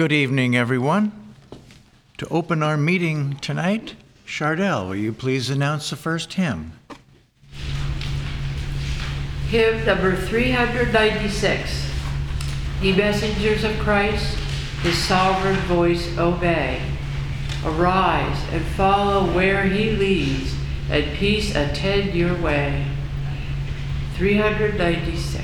Good evening, everyone. To open our meeting tonight, Chardell, will you please announce the first hymn? Hymn number 396. Ye messengers of Christ, his sovereign voice obey. Arise and follow where he leads, and peace attend your way. 396.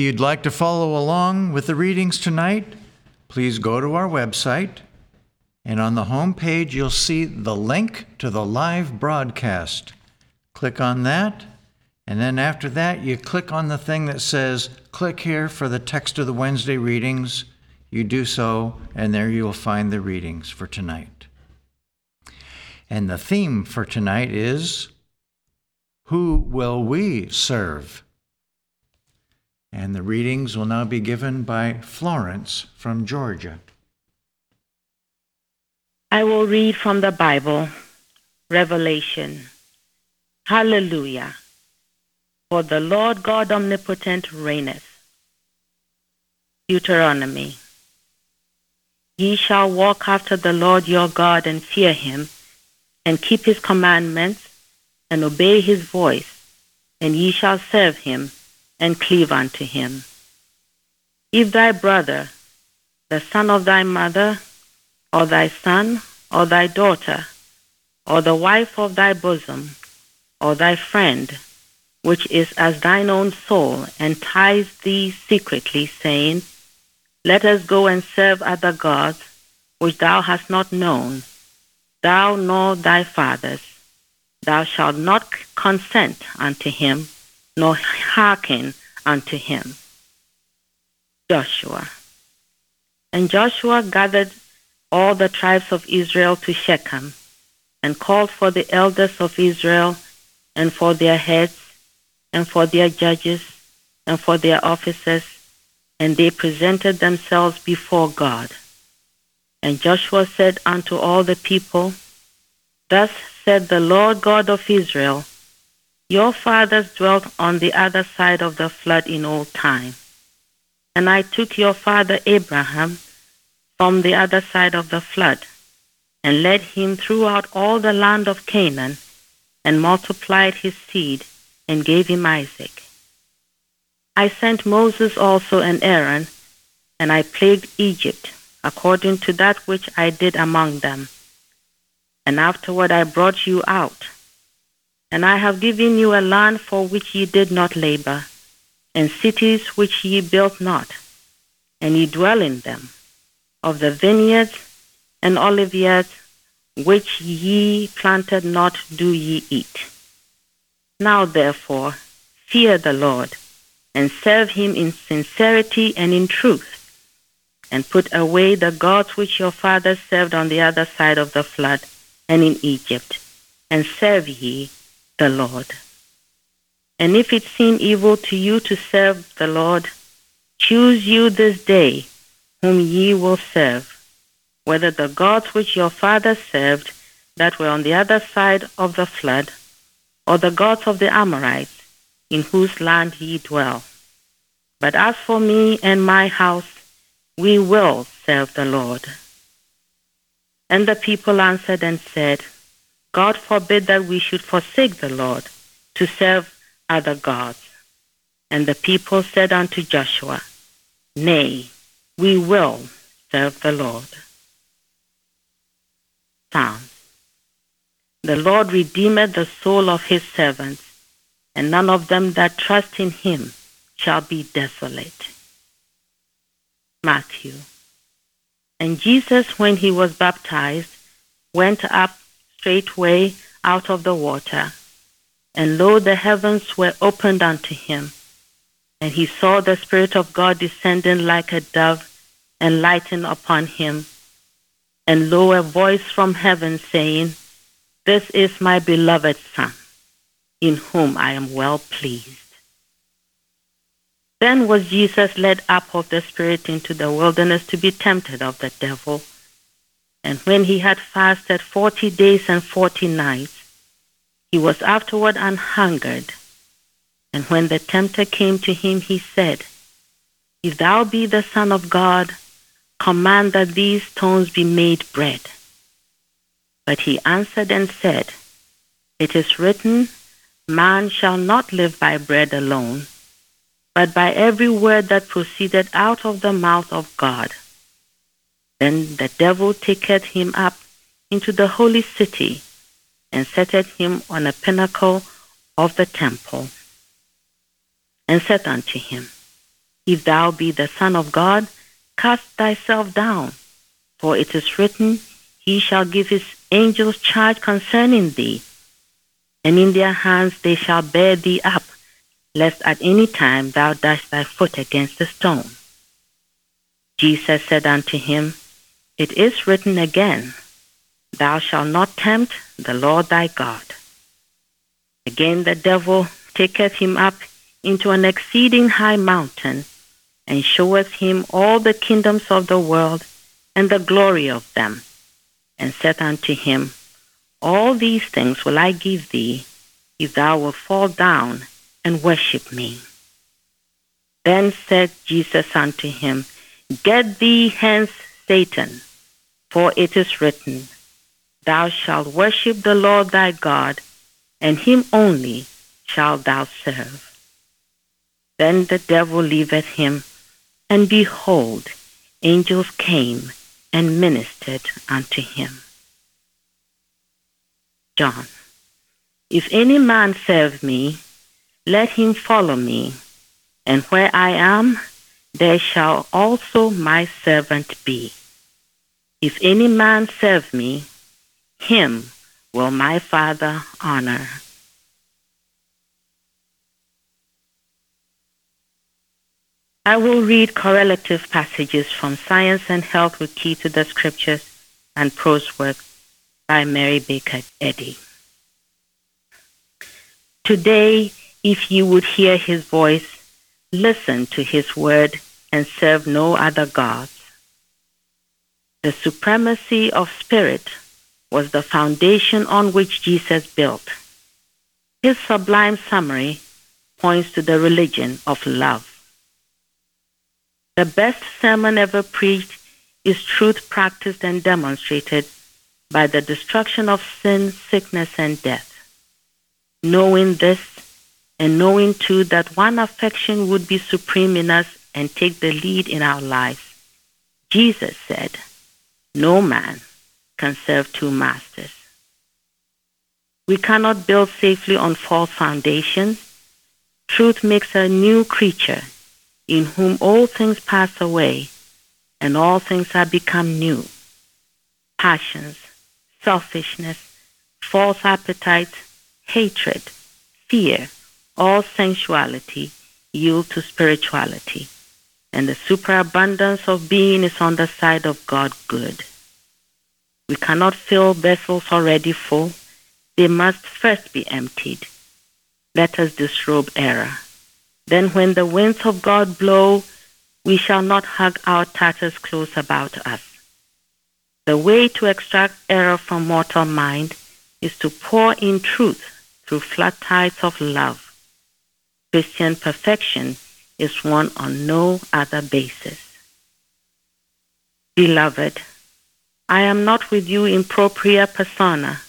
You'd like to follow along with the readings tonight, please go to our website, and on the home page, you'll see the link to the live broadcast. Click on that, and then after that, you click on the thing that says, Click here for the text of the Wednesday readings. You do so, and there you will find the readings for tonight. And the theme for tonight is Who will we serve? And the readings will now be given by Florence from Georgia. I will read from the Bible, Revelation. Hallelujah. For the Lord God omnipotent reigneth. Deuteronomy. Ye shall walk after the Lord your God and fear him, and keep his commandments, and obey his voice, and ye shall serve him and cleave unto him. If thy brother, the son of thy mother, or thy son, or thy daughter, or the wife of thy bosom, or thy friend, which is as thine own soul, entice thee secretly, saying, Let us go and serve other gods, which thou hast not known, thou nor thy fathers, thou shalt not consent unto him nor hearken unto him. Joshua. And Joshua gathered all the tribes of Israel to Shechem, and called for the elders of Israel, and for their heads, and for their judges, and for their officers, and they presented themselves before God. And Joshua said unto all the people, Thus said the Lord God of Israel, your fathers dwelt on the other side of the flood in old time. And I took your father Abraham from the other side of the flood, and led him throughout all the land of Canaan, and multiplied his seed, and gave him Isaac. I sent Moses also and Aaron, and I plagued Egypt, according to that which I did among them. and afterward I brought you out. And I have given you a land for which ye did not labor, and cities which ye built not, and ye dwell in them. Of the vineyards and oliveyards which ye planted not do ye eat. Now therefore fear the Lord, and serve him in sincerity and in truth, and put away the gods which your fathers served on the other side of the flood and in Egypt, and serve ye the Lord. And if it seem evil to you to serve the Lord, choose you this day whom ye will serve, whether the gods which your fathers served that were on the other side of the flood, or the gods of the Amorites, in whose land ye dwell. But as for me and my house, we will serve the Lord. And the people answered and said, God forbid that we should forsake the Lord to serve other gods. And the people said unto Joshua, Nay, we will serve the Lord. Psalms. The Lord redeemeth the soul of his servants, and none of them that trust in him shall be desolate. Matthew. And Jesus, when he was baptized, went up straightway out of the water. And lo, the heavens were opened unto him. And he saw the Spirit of God descending like a dove and lighting upon him. And lo, a voice from heaven saying, This is my beloved Son, in whom I am well pleased. Then was Jesus led up of the Spirit into the wilderness to be tempted of the devil. And when he had fasted forty days and forty nights, he was afterward anhungered. And when the tempter came to him, he said, If thou be the Son of God, command that these stones be made bread. But he answered and said, It is written, Man shall not live by bread alone, but by every word that proceeded out of the mouth of God. Then the devil taketh him up into the holy city, and setteth him on a pinnacle of the temple, and said unto him, If thou be the Son of God, cast thyself down, for it is written, He shall give his angels charge concerning thee, and in their hands they shall bear thee up, lest at any time thou dash thy foot against a stone. Jesus said unto him, It is written again, Thou shalt not tempt the Lord thy God. Again the devil taketh him up into an exceeding high mountain, and showeth him all the kingdoms of the world and the glory of them, and saith unto him, All these things will I give thee, if thou wilt fall down and worship me. Then said Jesus unto him, Get thee hence, Satan, for it is written, Thou shalt worship the Lord thy God, and him only shalt thou serve. Then the devil leaveth him, and behold, angels came and ministered unto him. John. If any man serve me, let him follow me, and where I am, there shall also my servant be. If any man serve me, him will my Father honor. I will read correlative passages from Science and Health with Key to the Scriptures and prose work by Mary Baker Eddy. Today, if you would hear his voice, listen to his word, and serve no other gods. The supremacy of spirit was the foundation on which Jesus built. His sublime summary points to the religion of love. The best sermon ever preached is truth practiced and demonstrated by the destruction of sin, sickness, and death. Knowing this, and knowing too that one affection would be supreme in us and take the lead in our lives, Jesus said, No man can serve two masters. We cannot build safely on false foundations. Truth makes a new creature, in whom all things pass away, and all things are become new. Passions, selfishness, false appetites, hatred, fear, all sensuality yield to spirituality, and the superabundance of being is on the side of God good. We cannot fill vessels already full. They must first be emptied. Let us disrobe error. Then when the winds of God blow, we shall not hug our tatters close about us. The way to extract error from mortal mind is to pour in truth through flood tides of love. Christian perfection is won on no other basis. Beloved, I am not with you in propria persona,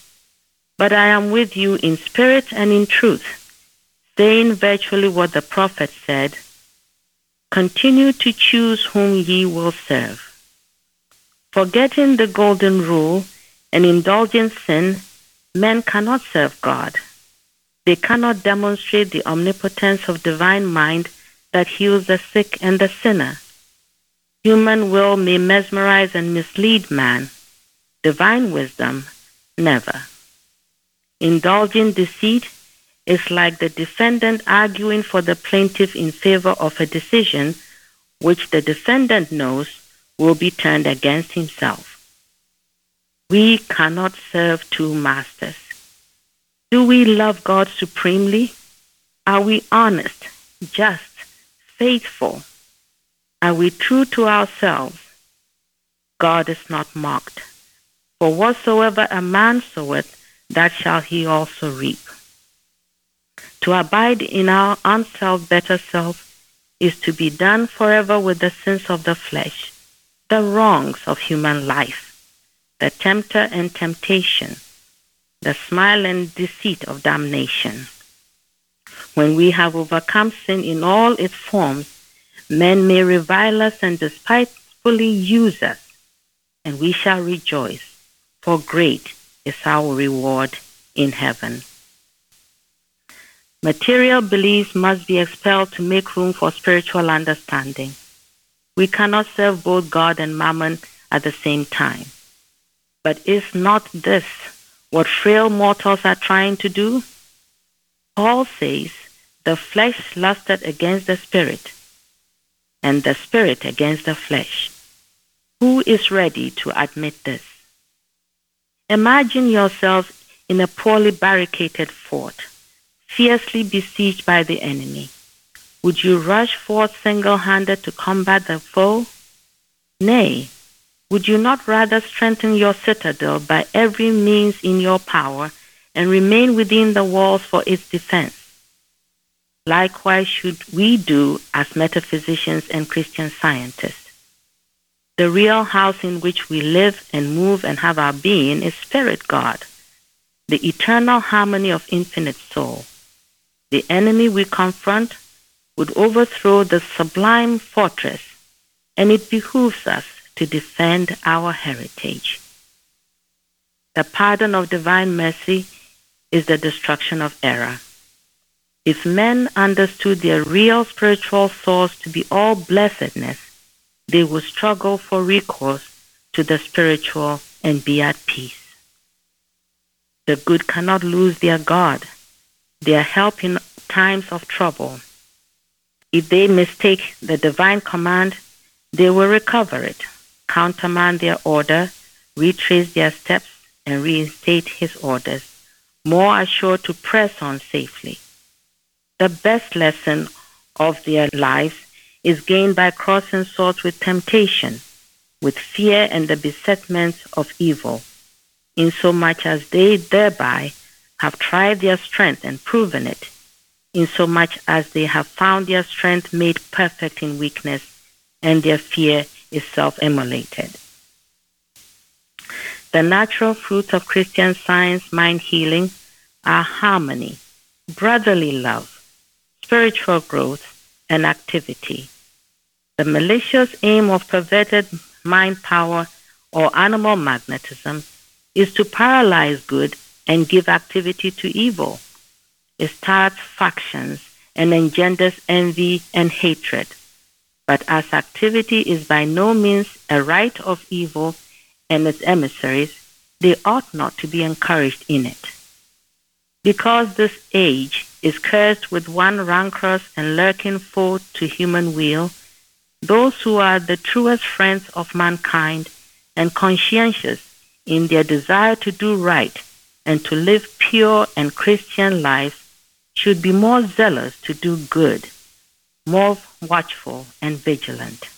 but I am with you in spirit and in truth, saying virtually what the prophet said Continue to choose whom ye will serve. Forgetting the golden rule and indulging sin, men cannot serve God. They cannot demonstrate the omnipotence of divine mind that heals the sick and the sinner. Human will may mesmerize and mislead man. Divine wisdom, never. Indulging deceit is like the defendant arguing for the plaintiff in favor of a decision which the defendant knows will be turned against himself. We cannot serve two masters. Do we love God supremely? Are we honest, just, faithful? Are we true to ourselves? God is not mocked. For whatsoever a man soweth, that shall he also reap. To abide in our unself better self is to be done forever with the sins of the flesh, the wrongs of human life, the tempter and temptation, the smile and deceit of damnation. When we have overcome sin in all its forms, men may revile us and despitefully use us, and we shall rejoice, for great is our reward in heaven. Material beliefs must be expelled to make room for spiritual understanding. We cannot serve both God and mammon at the same time. But is not this what frail mortals are trying to do? Paul says, the flesh lusted against the spirit, and the spirit against the flesh. Who is ready to admit this? Imagine yourself in a poorly barricaded fort fiercely besieged by the enemy. Would you rush forth single handed to combat the foe? Nay, would you not rather strengthen your citadel by every means in your power and remain within the walls for its defense? Likewise, should we do as metaphysicians and Christian scientists. The real house in which we live and move and have our being is Spirit God, the eternal harmony of infinite soul the enemy we confront would overthrow the sublime fortress, and it behooves us to defend our heritage. The pardon of divine mercy is the destruction of error. If men understood their real spiritual source to be all blessedness, they would struggle for recourse to the spiritual and be at peace. The good cannot lose their God their help in times of trouble. If they mistake the divine command, they will recover it, countermand their order, retrace their steps, and reinstate his orders, more assured to press on safely. The best lesson of their lives is gained by crossing swords with temptation, with fear and the besetments of evil, insomuch as they thereby have tried their strength and proven it, insomuch as they have found their strength made perfect in weakness, and their fear is self immolated. The natural fruits of Christian science mind healing are harmony, brotherly love, spiritual growth, and activity. The malicious aim of perverted mind power or animal magnetism is to paralyze good and give activity to evil. It starts factions and engenders envy and hatred. But as activity is by no means a right of evil and its emissaries, they ought not to be encouraged in it. Because this age is cursed with one rancorous and lurking foe to human will, those who are the truest friends of mankind and conscientious in their desire to do right and to live pure and Christian lives should be more zealous to do good, more watchful and vigilant.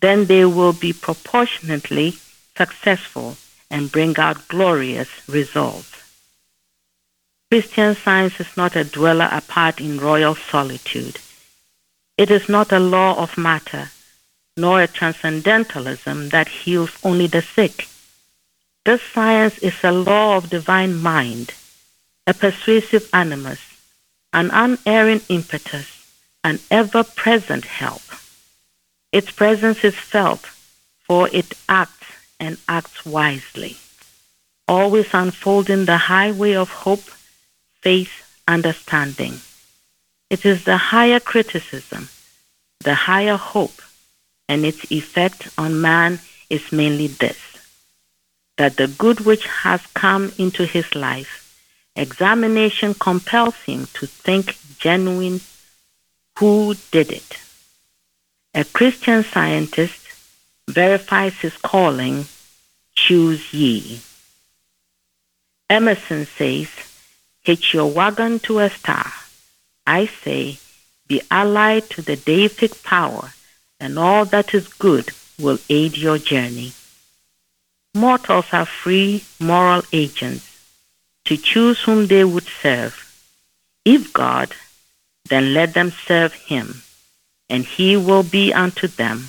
Then they will be proportionately successful and bring out glorious results. Christian science is not a dweller apart in royal solitude. It is not a law of matter, nor a transcendentalism that heals only the sick. This science is a law of divine mind, a persuasive animus, an unerring impetus, an ever present help. Its presence is felt, for it acts and acts wisely, always unfolding the highway of hope faith, understanding. It is the higher criticism, the higher hope, and its effect on man is mainly this that the good which has come into his life, examination compels him to think genuine who did it. A Christian scientist verifies his calling, choose ye. Emerson says, Hitch your wagon to a star. I say, be allied to the deific power, and all that is good will aid your journey. Mortals are free moral agents to choose whom they would serve. If God, then let them serve him, and he will be unto them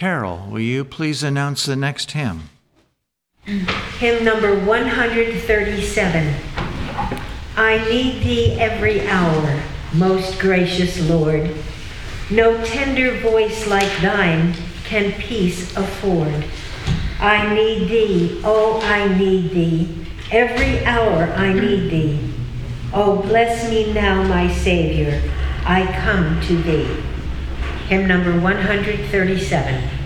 Carol, will you please announce the next hymn? Hymn number 137. I need thee every hour, most gracious Lord. No tender voice like thine can peace afford. I need thee, oh, I need thee. Every hour I need thee. Oh, bless me now, my Savior. I come to thee. Hymn number 137.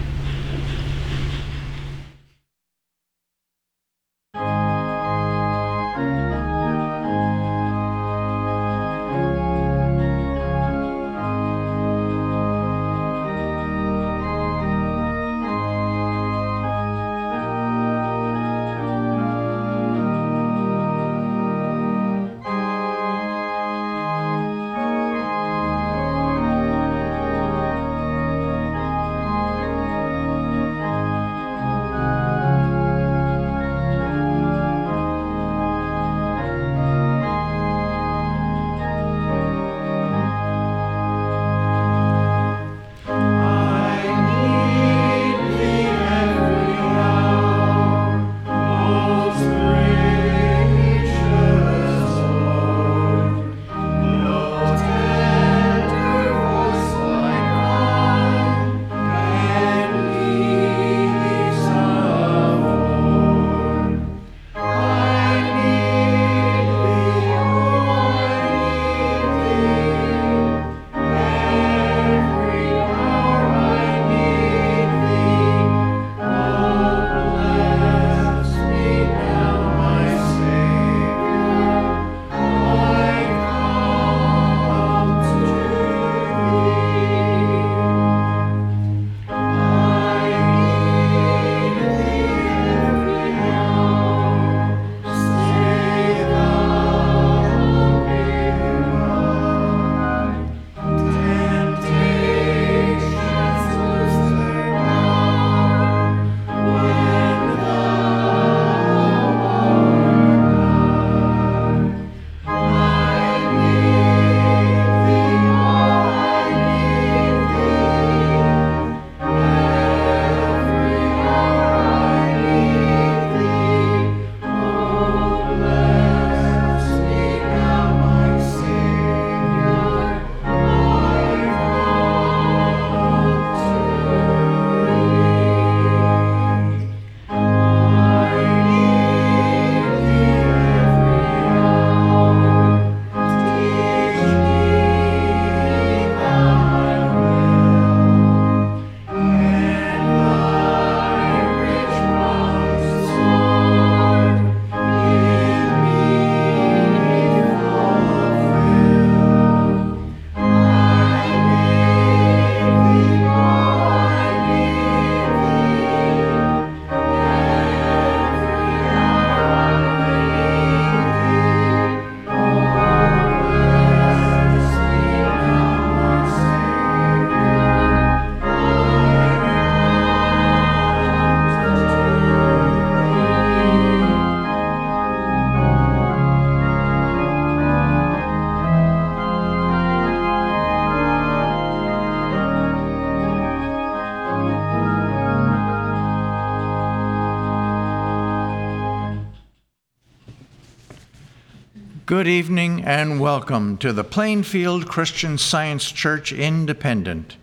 Good evening and welcome to the Plainfield Christian Science Church Independent.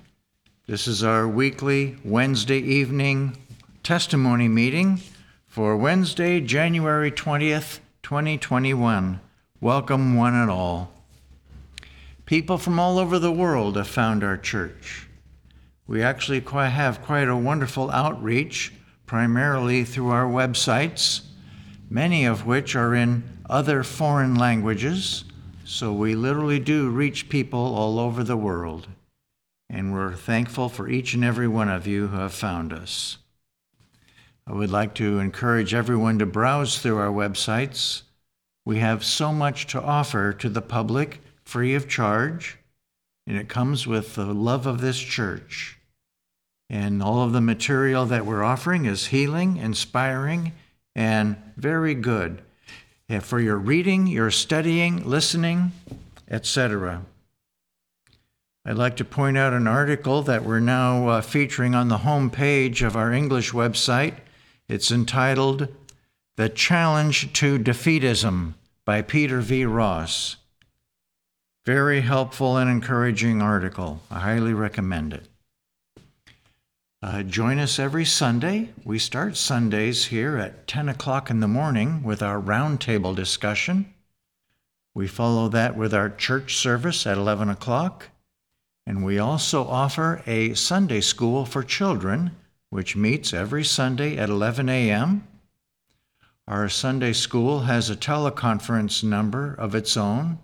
This is our weekly Wednesday evening testimony meeting for Wednesday, January 20th, 2021. Welcome, one and all. People from all over the world have found our church. We actually quite have quite a wonderful outreach, primarily through our websites, many of which are in other foreign languages, so we literally do reach people all over the world. And we're thankful for each and every one of you who have found us. I would like to encourage everyone to browse through our websites. We have so much to offer to the public free of charge, and it comes with the love of this church. And all of the material that we're offering is healing, inspiring, and very good for your reading, your studying, listening, etc. I'd like to point out an article that we're now uh, featuring on the home page of our English website. It's entitled The Challenge to Defeatism by Peter V. Ross. Very helpful and encouraging article. I highly recommend it. Uh, join us every Sunday. We start Sundays here at 10 o'clock in the morning with our roundtable discussion. We follow that with our church service at 11 o'clock. And we also offer a Sunday school for children, which meets every Sunday at 11 a.m. Our Sunday school has a teleconference number of its own,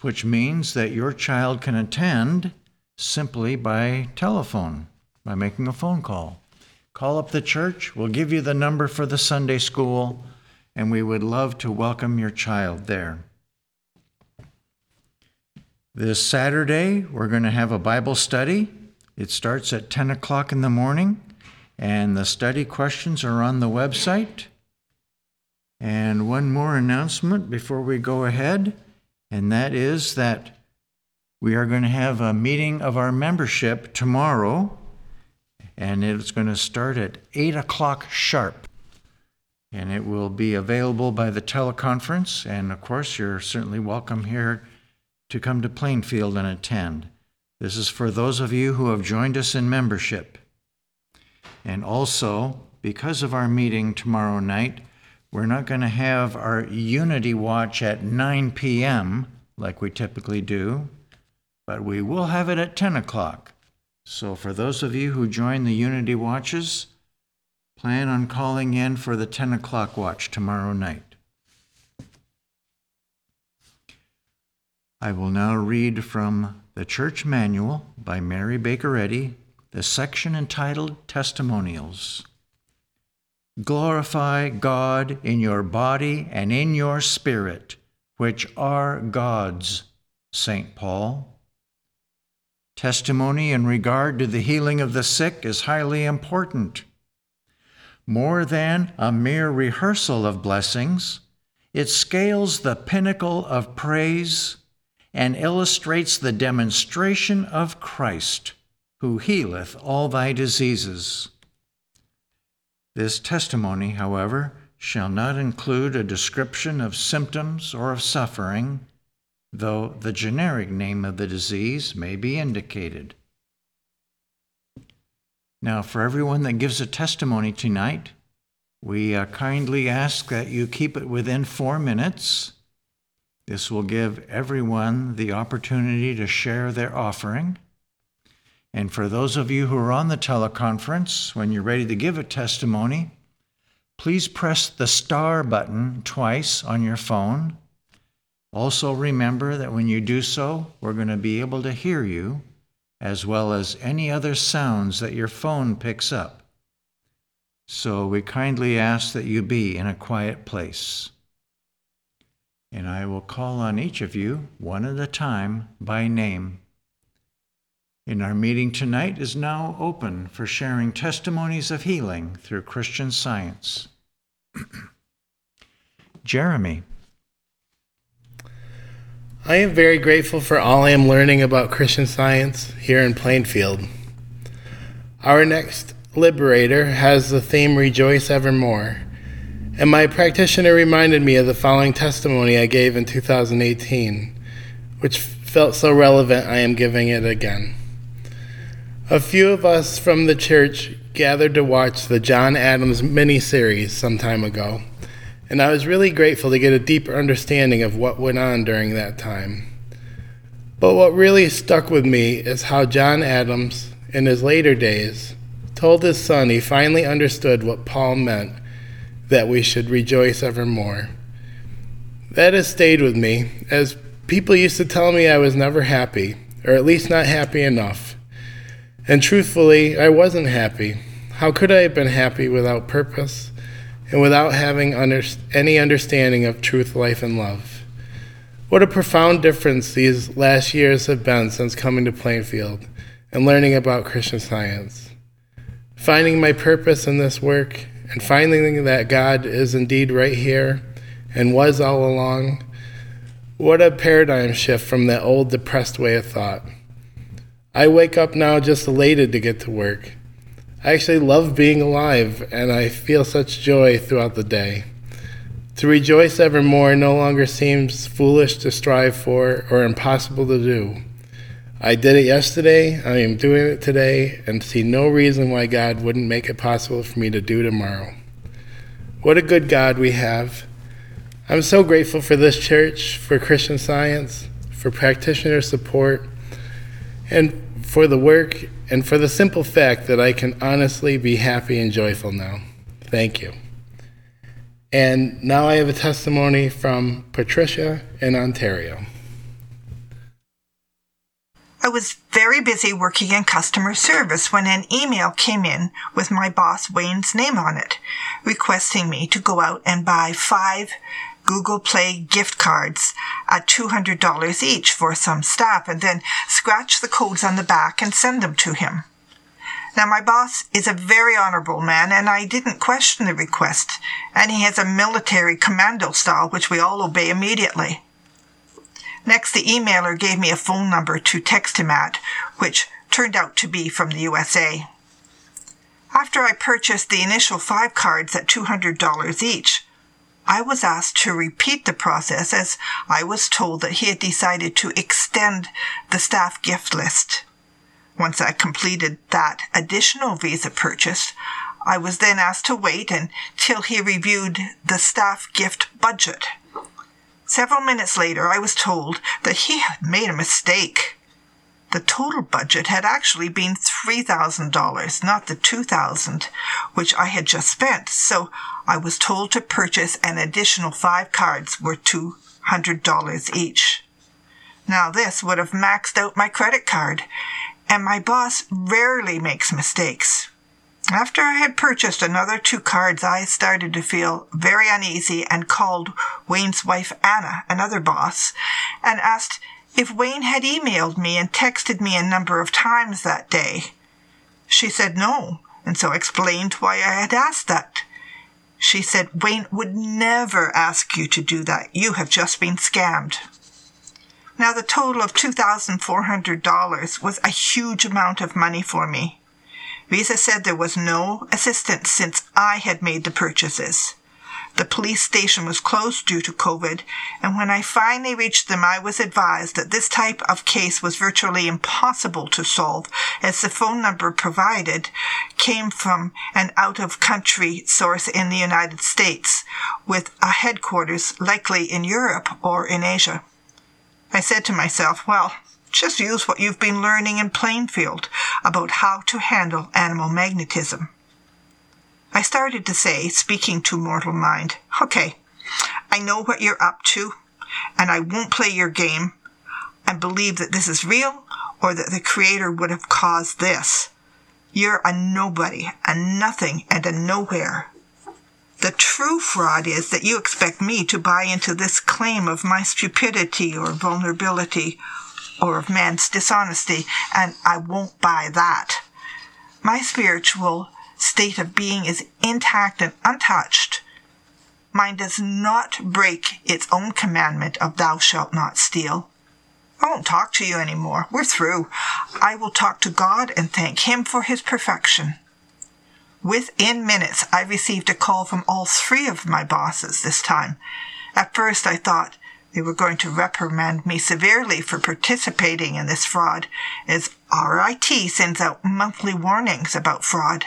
which means that your child can attend simply by telephone by making a phone call. Call up the church, we'll give you the number for the Sunday school, and we would love to welcome your child there. This Saturday, we're going to have a Bible study. It starts at 10 o'clock in the morning, and the study questions are on the website. And one more announcement before we go ahead, and that is that we are going to have a meeting of our membership tomorrow and it's going to start at 8 o'clock sharp. And it will be available by the teleconference. And of course, you're certainly welcome here to come to Plainfield and attend. This is for those of you who have joined us in membership. And also, because of our meeting tomorrow night, we're not going to have our Unity Watch at 9 p.m. like we typically do, but we will have it at 10 o'clock. So, for those of you who join the Unity Watches, plan on calling in for the 10 o'clock watch tomorrow night. I will now read from the Church Manual by Mary Baker Eddy, the section entitled Testimonials. Glorify God in your body and in your spirit, which are God's, St. Paul. Testimony in regard to the healing of the sick is highly important. More than a mere rehearsal of blessings, it scales the pinnacle of praise and illustrates the demonstration of Christ, who healeth all thy diseases. This testimony, however, shall not include a description of symptoms or of suffering though the generic name of the disease may be indicated. Now, for everyone that gives a testimony tonight, we uh, kindly ask that you keep it within four minutes. This will give everyone the opportunity to share their offering. And for those of you who are on the teleconference, when you're ready to give a testimony, please press the star button twice on your phone also, remember that when you do so, we're going to be able to hear you as well as any other sounds that your phone picks up. So we kindly ask that you be in a quiet place. And I will call on each of you, one at a time, by name. And our meeting tonight is now open for sharing testimonies of healing through Christian science. Jeremy. I am very grateful for all I am learning about Christian science here in Plainfield. Our next Liberator has the theme Rejoice Evermore, And my practitioner reminded me of the following testimony I gave in 2018, which felt so relevant I am giving it again. A few of us from the church gathered to watch the John Adams mini-series some time ago, and I was really grateful to get a deeper understanding of what went on during that time. But what really stuck with me is how John Adams, in his later days, told his son he finally understood what Paul meant that we should rejoice evermore. That has stayed with me, as people used to tell me I was never happy, or at least not happy enough. And truthfully, I wasn't happy. How could I have been happy without purpose and without having under- any understanding of truth, life, and love? What a profound difference these last years have been since coming to Plainfield and learning about Christian science. Finding my purpose in this work and finding that God is indeed right here and was all along, what a paradigm shift from that old depressed way of thought. I wake up now just elated to get to work. I actually love being alive and I feel such joy throughout the day. To rejoice evermore no longer seems foolish to strive for or impossible to do. I did it yesterday, I am doing it today, and see no reason why God wouldn't make it possible for me to do tomorrow. What a good God we have. I'm so grateful for this church, for Christian Science, for practitioner support, and for the work, and for the simple fact that I can honestly be happy and joyful now. Thank you. And now I have a testimony from Patricia in Ontario. I was very busy working in customer service when an email came in with my boss Wayne's name on it, requesting me to go out and buy five Google Play gift cards at $200 each for some staff and then scratch the codes on the back and send them to him. Now, my boss is a very honorable man, and I didn't question the request, and he has a military commando style which we all obey immediately. Next, the emailer gave me a phone number to text him at, which turned out to be from the USA. After I purchased the initial five cards at $200 each, I was asked to repeat the process as I was told that he had decided to extend the staff gift list. Once I completed that additional visa purchase, I was then asked to wait until he reviewed the staff gift budget. Several minutes later, I was told that he had made a mistake. The total budget had actually been $3,000, not the 2,000 which I had just spent, so I was told to purchase an additional five cards worth $200 each. Now, this would have maxed out my credit card, and my boss rarely makes mistakes. After I had purchased another two cards, I started to feel very uneasy and called Wayne's wife Anna, another boss, and asked if Wayne had emailed me and texted me a number of times that day. She said no, and so explained why I had asked that. She said Wayne would never ask you to do that. You have just been scammed. Now, the total of $2,400 was a huge amount of money for me. Visa said there was no assistance since I had made the purchases. The police station was closed due to COVID, and when I finally reached them, I was advised that this type of case was virtually impossible to solve as the phone number provided came from an out of country source in the United States with a headquarters likely in Europe or in Asia. I said to myself, well, just use what you've been learning in Plainfield about how to handle animal magnetism. I started to say, speaking to mortal mind, okay, I know what you're up to, and I won't play your game and believe that this is real or that the Creator would have caused this. You're a nobody, a nothing, and a nowhere. The true fraud is that you expect me to buy into this claim of my stupidity or vulnerability or of man's dishonesty, and I won't buy that. My spiritual state of being is intact and untouched. Mine does not break its own commandment of thou shalt not steal. I won't talk to you any more. We're through. I will talk to God and thank Him for His perfection. Within minutes, I received a call from all three of my bosses this time. At first, I thought they were going to reprimand me severely for participating in this fraud, as RIT sends out monthly warnings about fraud.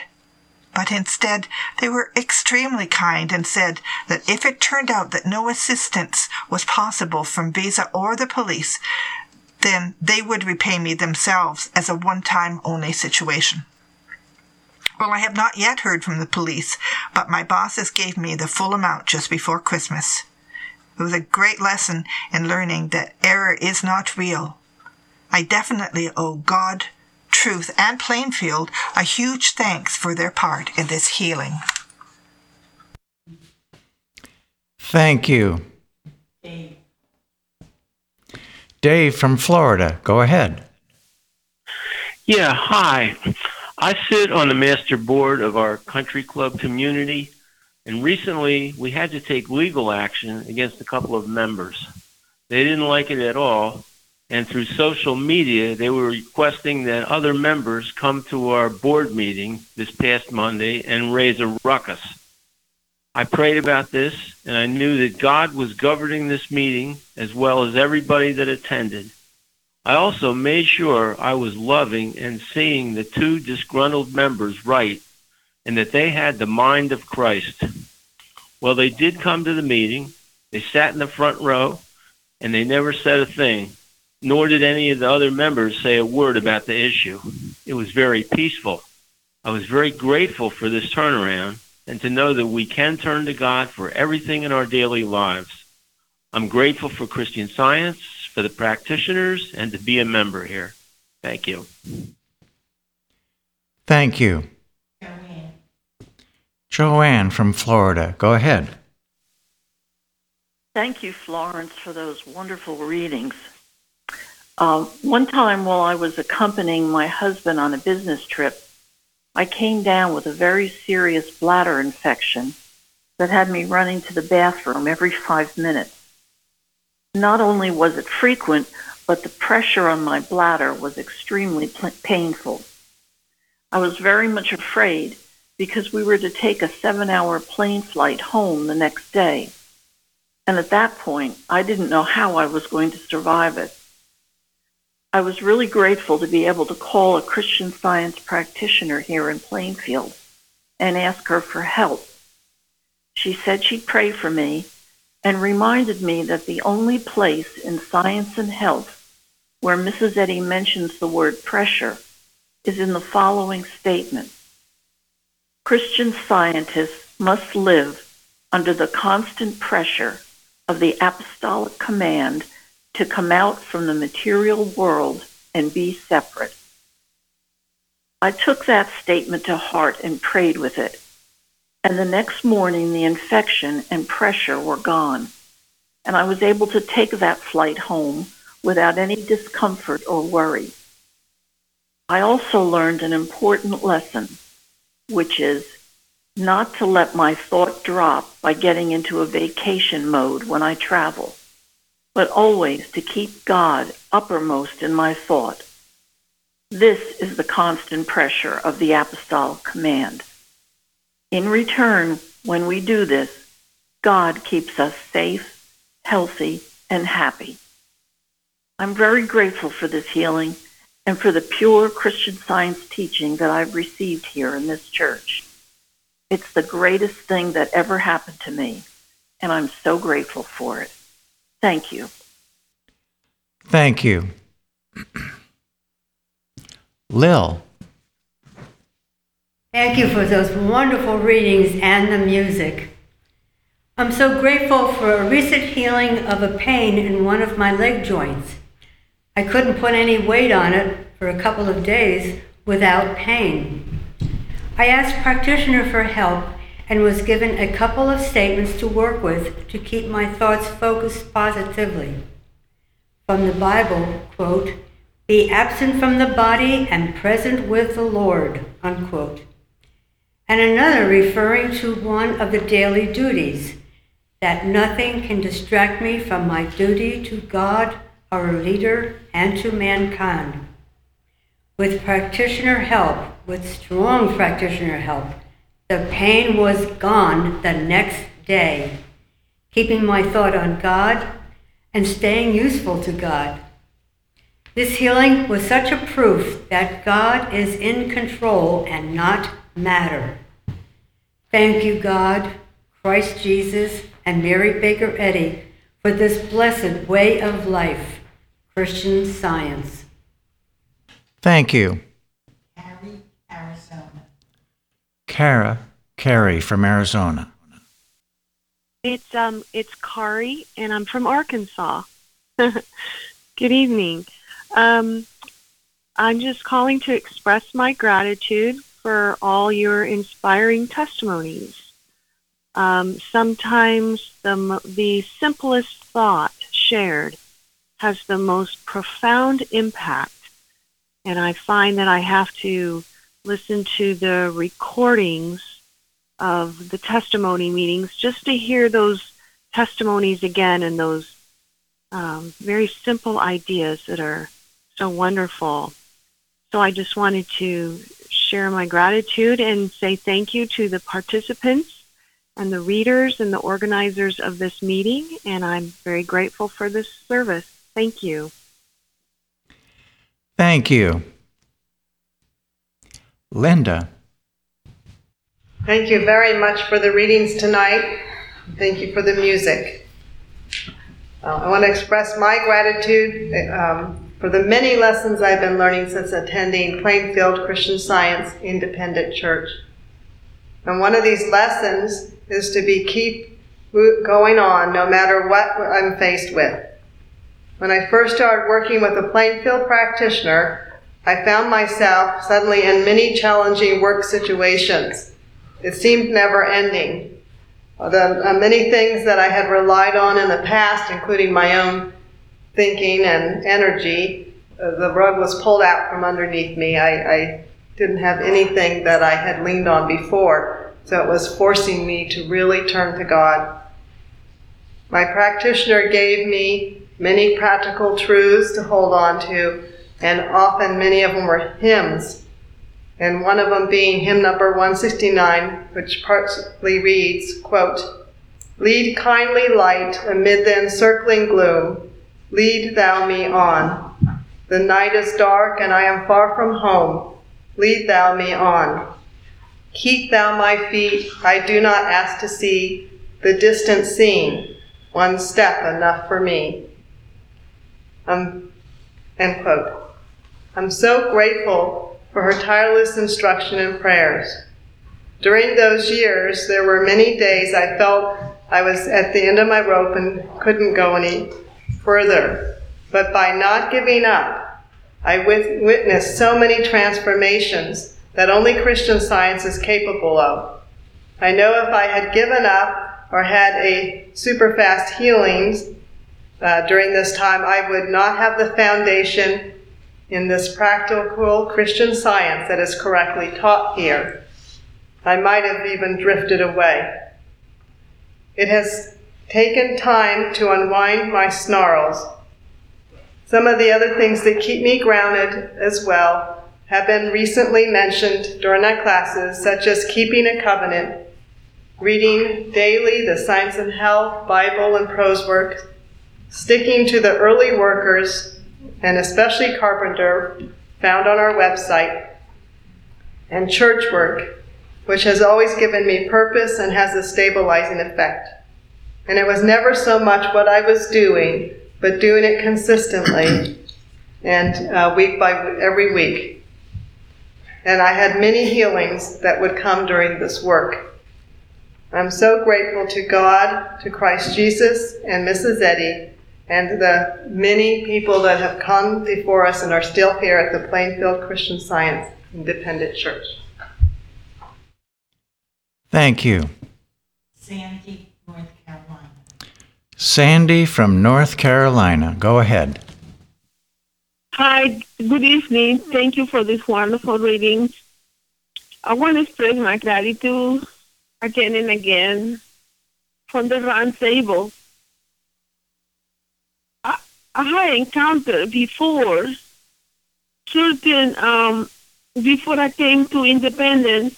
But instead, they were extremely kind and said that if it turned out that no assistance was possible from Visa or the police, then they would repay me themselves as a one time only situation. Well, I have not yet heard from the police, but my bosses gave me the full amount just before Christmas. It was a great lesson in learning that error is not real. I definitely owe God, Truth, and Plainfield a huge thanks for their part in this healing. Thank you. Dave Dave from Florida, go ahead. Yeah, hi. I sit on the master board of our country club community, and recently we had to take legal action against a couple of members. They didn't like it at all, and through social media, they were requesting that other members come to our board meeting this past Monday and raise a ruckus. I prayed about this, and I knew that God was governing this meeting as well as everybody that attended. I also made sure I was loving and seeing the two disgruntled members right and that they had the mind of Christ. Well, they did come to the meeting. They sat in the front row and they never said a thing, nor did any of the other members say a word about the issue. It was very peaceful. I was very grateful for this turnaround and to know that we can turn to God for everything in our daily lives. I'm grateful for Christian Science for the practitioners and to be a member here. Thank you. Thank you. Joanne. Joanne from Florida, go ahead. Thank you, Florence, for those wonderful readings. Uh, one time while I was accompanying my husband on a business trip, I came down with a very serious bladder infection that had me running to the bathroom every five minutes. Not only was it frequent, but the pressure on my bladder was extremely painful. I was very much afraid because we were to take a seven hour plane flight home the next day. And at that point, I didn't know how I was going to survive it. I was really grateful to be able to call a Christian science practitioner here in Plainfield and ask her for help. She said she'd pray for me and reminded me that the only place in science and health where Mrs. Eddy mentions the word pressure is in the following statement. Christian scientists must live under the constant pressure of the apostolic command to come out from the material world and be separate. I took that statement to heart and prayed with it and the next morning the infection and pressure were gone, and I was able to take that flight home without any discomfort or worry. I also learned an important lesson, which is not to let my thought drop by getting into a vacation mode when I travel, but always to keep God uppermost in my thought. This is the constant pressure of the apostolic command. In return, when we do this, God keeps us safe, healthy, and happy. I'm very grateful for this healing and for the pure Christian science teaching that I've received here in this church. It's the greatest thing that ever happened to me, and I'm so grateful for it. Thank you. Thank you. Lil. Thank you for those wonderful readings and the music. I'm so grateful for a recent healing of a pain in one of my leg joints. I couldn't put any weight on it for a couple of days without pain. I asked practitioner for help and was given a couple of statements to work with to keep my thoughts focused positively. From the Bible, quote, be absent from the body and present with the Lord, unquote and another referring to one of the daily duties, that nothing can distract me from my duty to God, our leader, and to mankind. With practitioner help, with strong practitioner help, The pain was gone the next day, keeping my thought on God and staying useful to God. This healing was such a proof that God is in control and not matter. Thank you, God, Christ Jesus, and Mary Baker Eddy for this blessed way of life, Christian science. Thank you. Carrie, Arizona. Kara, Carrie from Arizona. It's um it's Kari and I'm from Arkansas. Good evening. Um I'm just calling to express my gratitude for all your inspiring testimonies. Um, sometimes the, the simplest thought shared has the most profound impact. And I find that I have to listen to the recordings of the testimony meetings just to hear those testimonies again and those um, very simple ideas that are so wonderful. So I just wanted to share my gratitude and say thank you to the participants and the readers and the organizers of this meeting, and I'm very grateful for this service. Thank you. Thank you. Linda. Thank you very much for the readings tonight. Thank you for the music. Uh, I want to express my gratitude um, for the many lessons I've been learning since attending Plainfield Christian Science Independent Church. And one of these lessons is to be keep going on no matter what I'm faced with. When I first started working with a Plainfield practitioner, I found myself suddenly in many challenging work situations. It seemed never ending. The uh, many things that I had relied on in the past, including my own thinking and energy, uh, the rug was pulled out from underneath me. I, I didn't have anything that I had leaned on before, so it was forcing me to really turn to God. My practitioner gave me many practical truths to hold on to, and often many of them were hymns. And one of them being hymn number 169, which partly reads, quote, Lead kindly light amid the encircling gloom, lead thou me on. The night is dark and I am far from home, lead thou me on. Keep thou my feet, I do not ask to see the distant scene, one step enough for me. Um, end quote. I'm so grateful for her tireless instruction and prayers. During those years, there were many days I felt I was at the end of my rope and couldn't go any further. But by not giving up, I witnessed so many transformations that only Christian science is capable of. I know if I had given up or had a super fast healings uh, during this time, I would not have the foundation in this practical Christian science that is correctly taught here. I might have even drifted away. It has taken time to unwind my snarls. Some of the other things that keep me grounded as well have been recently mentioned during our classes, such as keeping a covenant, reading daily the Science and Health, Bible, and prose works, sticking to the early workers, and especially Carpenter, found on our website, and church work, which has always given me purpose and has a stabilizing effect. And it was never so much what I was doing, but doing it consistently and uh, week by every week. And I had many healings that would come during this work. I'm so grateful to God, to Christ Jesus, and Mrs. Eddy, and the many people that have come before us and are still here at the Plainfield Christian Science Independent Church. Thank you. Sandy, North Carolina. Sandy from North Carolina. Go ahead. Hi, good evening. Thank you for this wonderful reading. I want to express my gratitude again and again from the round table. I, had encountered before certain, um, before I came to independence,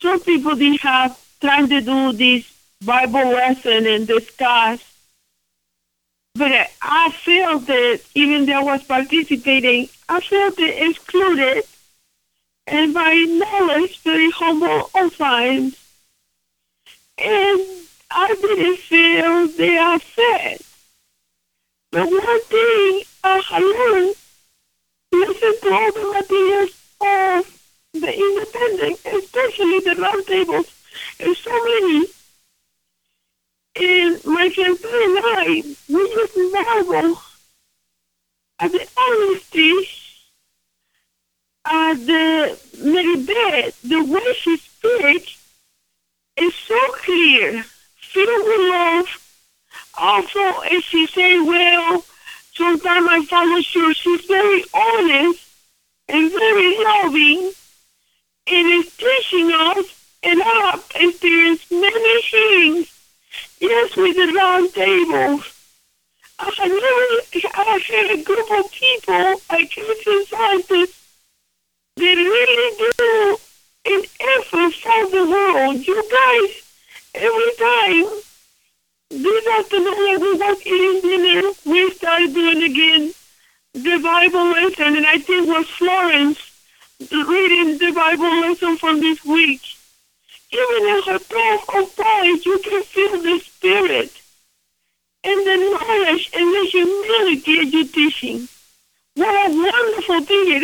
some people didn't have time to do this Bible lesson and discuss. But I- felt that even though I was participating, I felt excluded and my knowledge very humble of science. And I didn't feel they are fed. But one thing I learned, listen to all the materials of the independent, especially the round tables, and so many. And my fiance and I, we just marvel at the honesty uh, the Mary Beth, the way she speaks is so clear, filled with love. Also, as she say, well, sometimes I follow her, she's very honest and very loving and is teaching us and I have experienced many things. Yes, with the round table. I never I had a group of people, I Christian scientists, they really do an effort for the world. You guys, every time, this afternoon when we was eating dinner, we started doing again the Bible lesson, and I think was Florence reading the Bible lesson from this week. Even in her tone of voice, you can feel the spirit and the knowledge and the humility you're teaching. What a wonderful thing it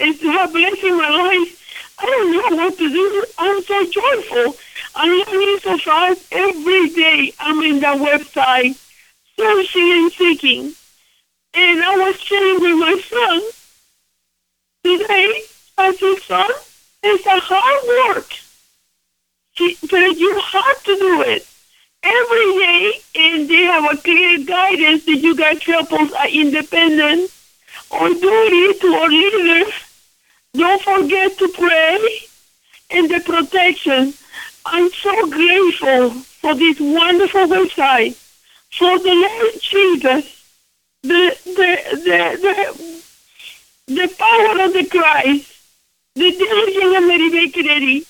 is to have blessing my life. I don't know what to do. I'm so joyful. I'm learning so fast every day. I'm in that website, searching and seeking. And I was sharing with my son today. I said, son, it's a hard work. But you have to do it every day, and they have a clear guidance that you guys help us are independent or duty to our leaders. Don't forget to pray and the protection. I'm so grateful for this wonderful website, for the Lord Jesus, the the the the, the power of the Christ, the diligence of Mary Baker Eddy,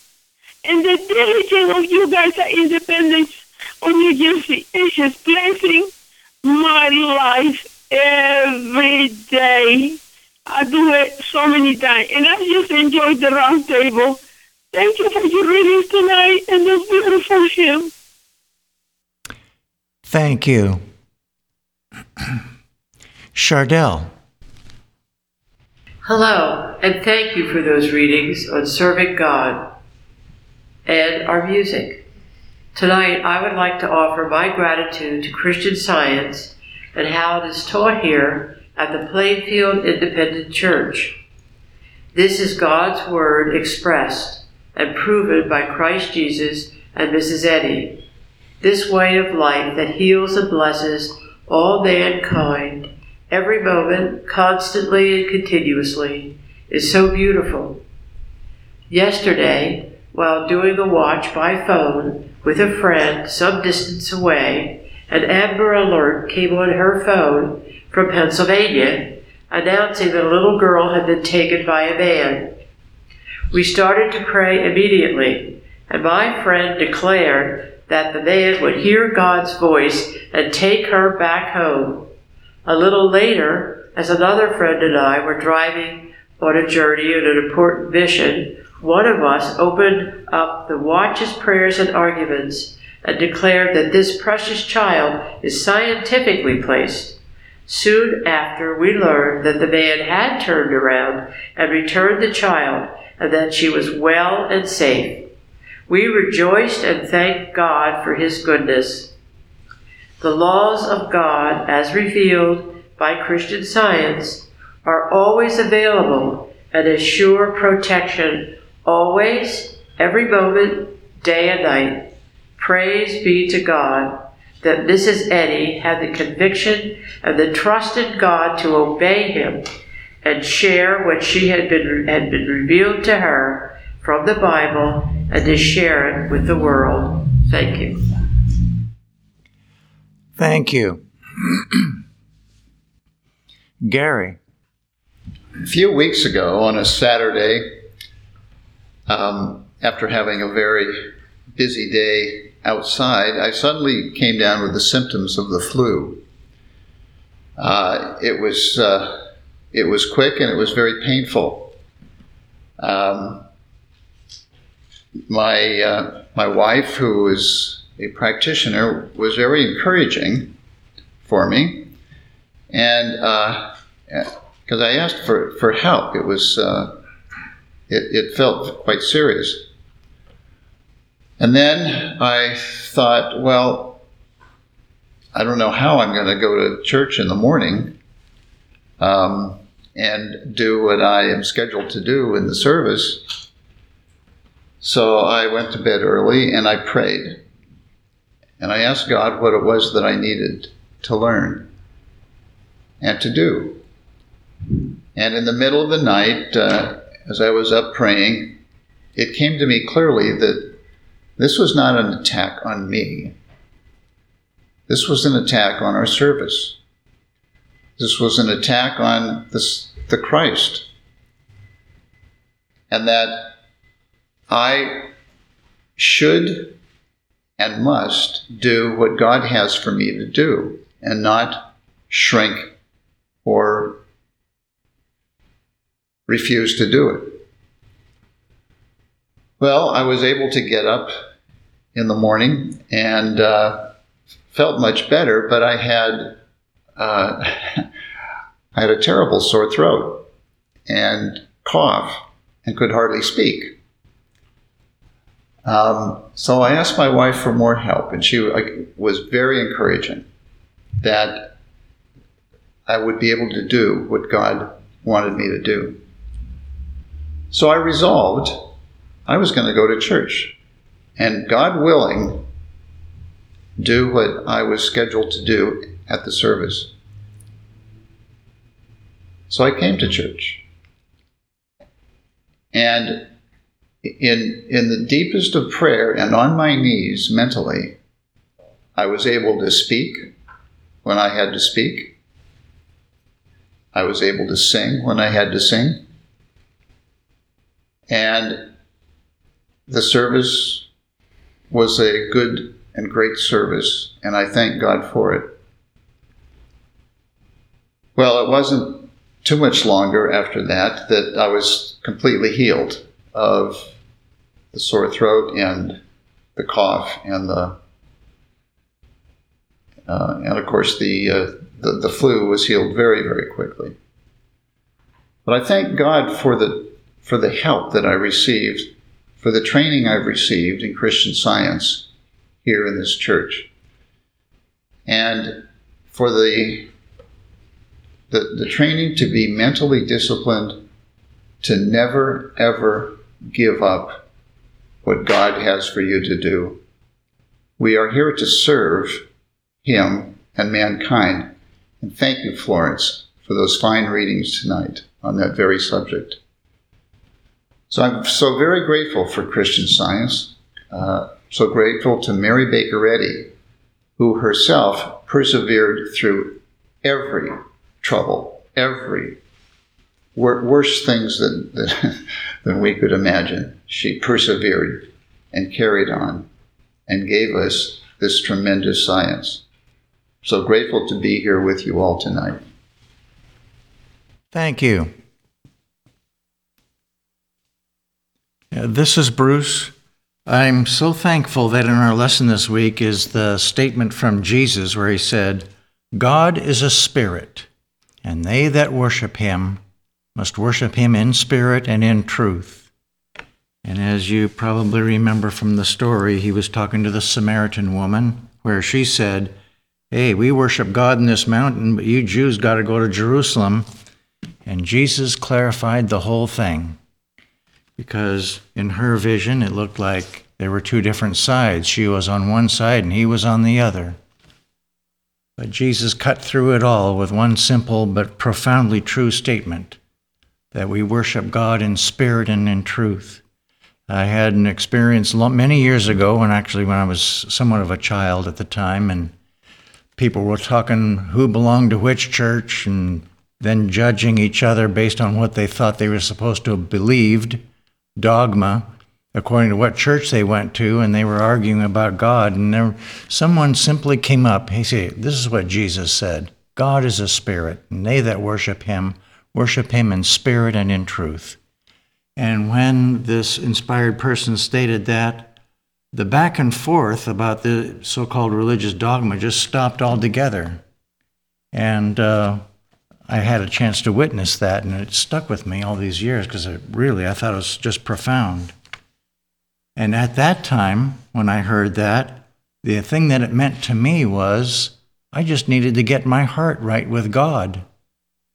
and the diligence of you guys at Independence of New Jersey. It's just blessing my life every day. I do it so many times, and I just enjoyed the round table. Thank you for your readings tonight and this beautiful hymn. Thank you. Chardell. Hello, and thank you for those readings on serving God and our music. Tonight, I would like to offer my gratitude to Christian Science and how it is taught here at the Plainfield Independent Church. This is God's Word expressed and proven by Christ Jesus and Mrs. Eddy. This way of life that heals and blesses all mankind every moment, constantly and continuously, is so beautiful. Yesterday, while doing a watch by phone with a friend some distance away, an Amber Alert came on her phone from Pennsylvania announcing that a little girl had been taken by a man. We started to pray immediately, and my friend declared that the man would hear God's voice and take her back home. A little later, as another friend and I were driving on a journey on an important mission, one of us opened up the Watch's prayers and arguments and declared that this precious child is scientifically placed. Soon after, we learned that the man had turned around and returned the child and that she was well and safe. We rejoiced and thanked God for his goodness. The laws of God, as revealed by Christian science, are always available and assure protection always, every moment, day and night. Praise be to God that Mrs. Eddy had the conviction and the trust in God to obey him and share what she had been had been revealed to her from the Bible and to share it with the world. Thank you. Thank you. Gary. A few weeks ago on a Saturday, um, after having a very busy day outside, I suddenly came down with the symptoms of the flu. Uh, it was uh, it was quick and it was very painful. Um, my uh, my wife, who is a practitioner, was very encouraging for me, and because uh, I asked for, for help, it was uh, it, it felt quite serious. And then I thought, well, I don't know how I'm going to go to church in the morning um, and do what I am scheduled to do in the service. So I went to bed early and I prayed. And I asked God what it was that I needed to learn and to do. And in the middle of the night, uh, as I was up praying, it came to me clearly that this was not an attack on me. This was an attack on our service. This was an attack on this, the Christ. And that I should and must do what God has for me to do and not shrink or refuse to do it. Well, I was able to get up in the morning and uh, felt much better, but I had uh, I had a terrible sore throat and cough and could hardly speak. Um, so I asked my wife for more help, and she was very encouraging that I would be able to do what God wanted me to do. So I resolved I was going to go to church and, God willing, do what I was scheduled to do at the service. So I came to church. And in, in the deepest of prayer and on my knees mentally, I was able to speak when I had to speak. I was able to sing when I had to sing. And the service was a good and great service, and I thank God for it. Well, it wasn't too much longer after that that I was completely healed of the sore throat and the cough and the uh, and of course the, uh, the the flu was healed very very quickly. But I thank God for the for the help that I received, for the training I've received in Christian Science here in this church, and for the the, the training to be mentally disciplined, to never ever give up what God has for you to do. We are here to serve Him and mankind. And thank you, Florence, for those fine readings tonight on that very subject. So I'm so very grateful for Christian Science, uh, so grateful to Mary Baker Eddy, who herself persevered through every trouble, every wor- worse things than, than, than we could imagine. She persevered and carried on and gave us this tremendous science. So grateful to be here with you all tonight. Thank you. Uh, this is Bruce. I'm so thankful that in our lesson this week is the statement from Jesus where he said, God is a spirit, and they that worship him must worship him in spirit and in truth. And as you probably remember from the story, he was talking to the Samaritan woman, where she said, Hey, we worship God in this mountain, but you Jews got to go to Jerusalem. And Jesus clarified the whole thing because in her vision, it looked like there were two different sides. She was on one side and he was on the other. But Jesus cut through it all with one simple but profoundly true statement that we worship God in spirit and in truth. I had an experience many years ago, and actually when I was somewhat of a child at the time, and people were talking who belonged to which church and then judging each other based on what they thought they were supposed to have believed, dogma. according to what church they went to, and they were arguing about God. And there, someone simply came up. He said, This is what Jesus said God is a spirit, and they that worship him worship him in spirit and in truth. And when this inspired person stated that, the back and forth about the so called religious dogma just stopped altogether. And uh, I had a chance to witness that, and it stuck with me all these years because it really, I thought it was just profound. And at that time, when I heard that, the thing that it meant to me was I just needed to get my heart right with God.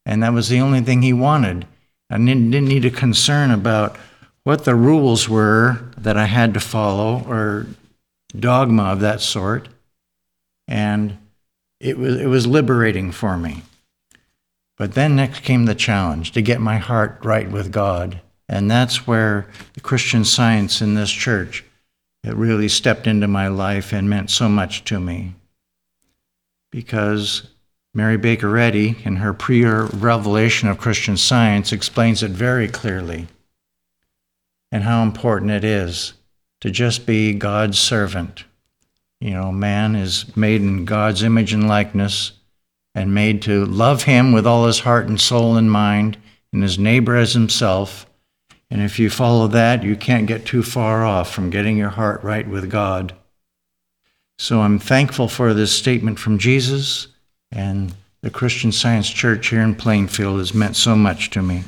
And that was the only thing He wanted. I didn't, need a concern about what the rules were that I had to follow or dogma of that sort. And it was, it was liberating for me. But then next came the challenge to get my heart right with God. And that's where the Christian science in this church it really stepped into my life and meant so much to me. Because Mary Baker Eddy, in her pre revelation of Christian science, explains it very clearly and how important it is to just be God's servant. You know, man is made in God's image and likeness and made to love him with all his heart and soul and mind, and his neighbor as himself. And if you follow that, you can't get too far off from getting your heart right with God. So I'm thankful for this statement from Jesus, and the Christian Science Church here in Plainfield has meant so much to me.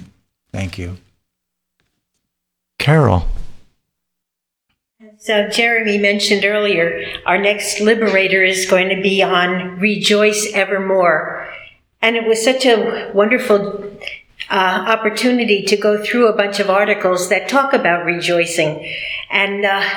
Thank you. Carol. So, Jeremy mentioned earlier, our next Liberator is going to be on Rejoice Evermore. And it was such a wonderful uh, opportunity to go through a bunch of articles that talk about rejoicing. And uh,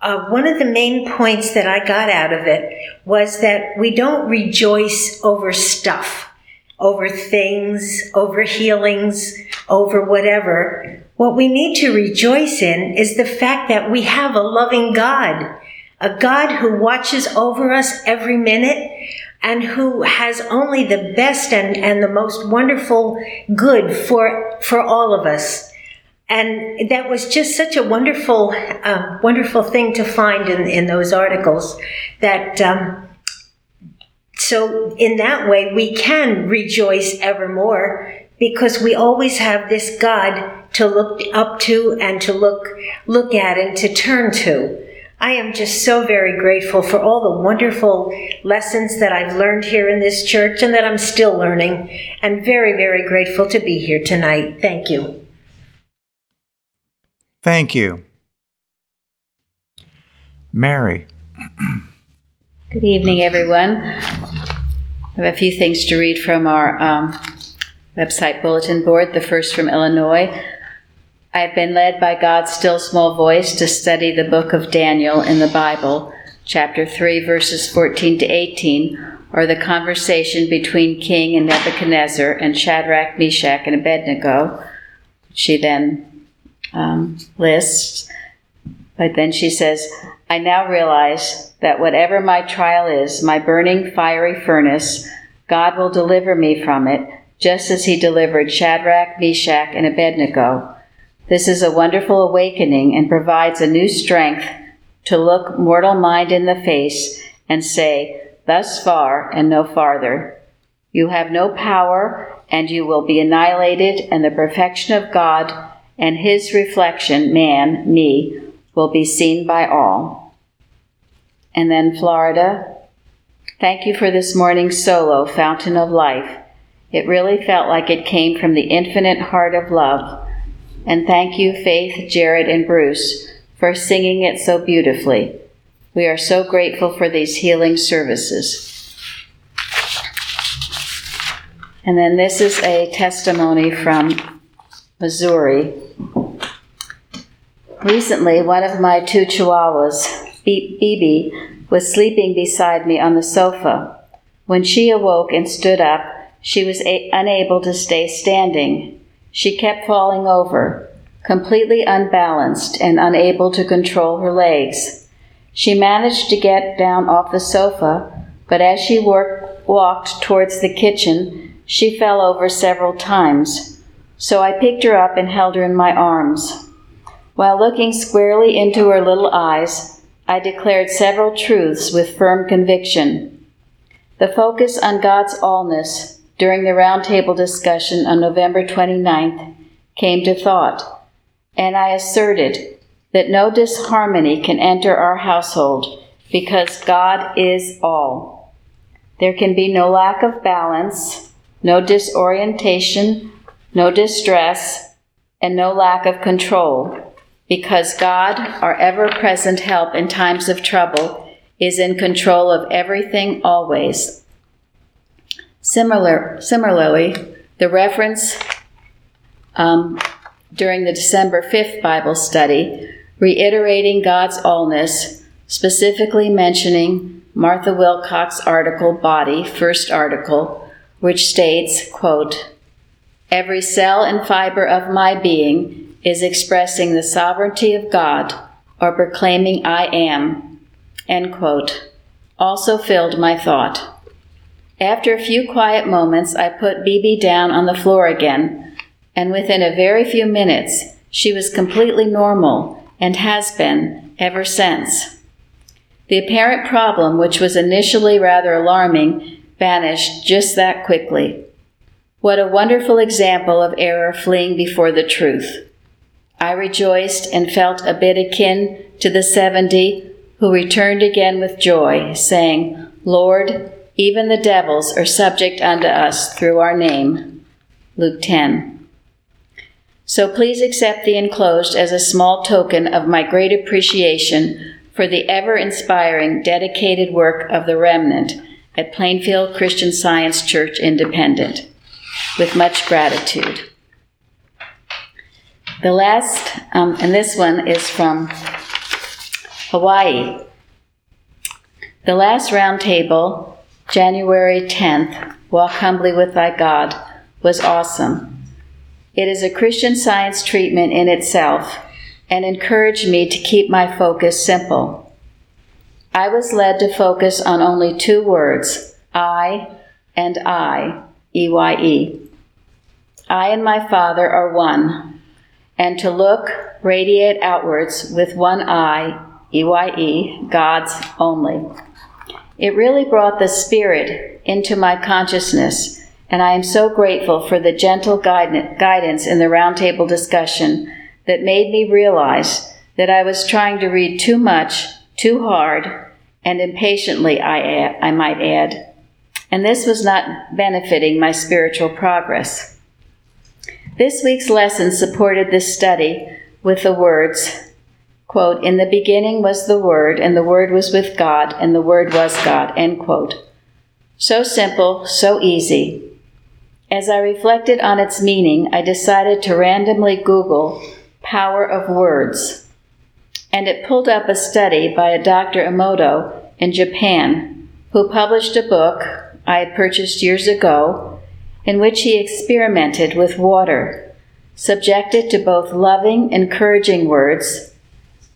uh, one of the main points that I got out of it was that we don't rejoice over stuff, over things, over healings, over whatever. What we need to rejoice in is the fact that we have a loving God, a God who watches over us every minute and who has only the best and, and the most wonderful good for, for all of us. And that was just such a wonderful, uh, wonderful thing to find in, in those articles that, um, so in that way, we can rejoice evermore because we always have this God to look up to and to look look at and to turn to. I am just so very grateful for all the wonderful lessons that I've learned here in this church and that I'm still learning and very very grateful to be here tonight. Thank you. Thank you. Mary. Good evening, everyone. I have a few things to read from our um, website bulletin board. The first from Illinois. I have been led by God's still small voice to study the book of Daniel in the Bible, chapter 3, verses 14 to 18, or the conversation between King and Nebuchadnezzar and Shadrach, Meshach, and Abednego. She then um, lists, but then she says, I now realize that whatever my trial is, my burning fiery furnace, God will deliver me from it, just as he delivered Shadrach, Meshach, and Abednego. This is a wonderful awakening and provides a new strength to look mortal mind in the face and say, Thus far and no farther. You have no power, and you will be annihilated, and the perfection of God and his reflection, man, me, will be seen by all. And then Florida. Thank you for this morning's solo, Fountain of Life. It really felt like it came from the infinite heart of love and thank you, Faith, Jared, and Bruce, for singing it so beautifully. We are so grateful for these healing services. And then this is a testimony from Missouri. Recently, one of my two chihuahuas, Bibi, was sleeping beside me on the sofa. When she awoke and stood up, she was a- unable to stay standing. She kept falling over, completely unbalanced and unable to control her legs. She managed to get down off the sofa, but as she walked towards the kitchen, she fell over several times. So I picked her up and held her in my arms. While looking squarely into her little eyes, I declared several truths with firm conviction. The focus on God's allness during the roundtable discussion on November 29th came to thought, and I asserted that no disharmony can enter our household because God is all. There can be no lack of balance, no disorientation, no distress, and no lack of control, because God, our ever present help in times of trouble, is in control of everything always. Similar, similarly, the reference um, during the December 5th Bible study, reiterating God's allness, specifically mentioning Martha Wilcox' article, Body, first article, which states, quote, Every cell and fiber of my being is expressing the sovereignty of God or proclaiming I am, end quote, also filled my thought. After a few quiet moments, I put Bibi down on the floor again, and within a very few minutes, she was completely normal and has been ever since. The apparent problem, which was initially rather alarming, vanished just that quickly. What a wonderful example of error fleeing before the truth. I rejoiced and felt a bit akin to the seventy who returned again with joy, saying, Lord, even the devils are subject unto us through our name. Luke 10. So please accept the enclosed as a small token of my great appreciation for the ever inspiring, dedicated work of the remnant at Plainfield Christian Science Church Independent with much gratitude. The last, um, and this one is from Hawaii. The last roundtable, January 10th, Walk Humbly with Thy God, was awesome. It is a Christian science treatment in itself and encouraged me to keep my focus simple. I was led to focus on only two words I and I, E Y E. I and my Father are one, and to look, radiate outwards with one eye, EYE, God's only. It really brought the Spirit into my consciousness, and I am so grateful for the gentle guidance in the roundtable discussion that made me realize that I was trying to read too much, too hard, and impatiently, I, add, I might add and this was not benefiting my spiritual progress. This week's lesson supported this study with the words, quote, In the beginning was the Word, and the Word was with God, and the Word was God, end quote. So simple, so easy. As I reflected on its meaning, I decided to randomly Google power of words, and it pulled up a study by a Dr. Emoto in Japan who published a book I had purchased years ago, in which he experimented with water, subjected to both loving, encouraging words,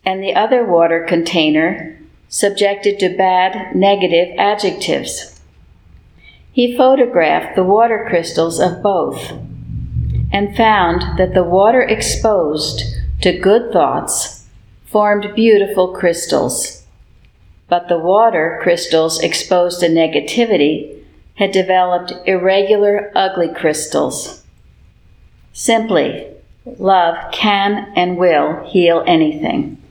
and the other water container subjected to bad, negative adjectives. He photographed the water crystals of both and found that the water exposed to good thoughts formed beautiful crystals, but the water crystals exposed to negativity had developed irregular, ugly crystals. Simply, love can and will heal anything.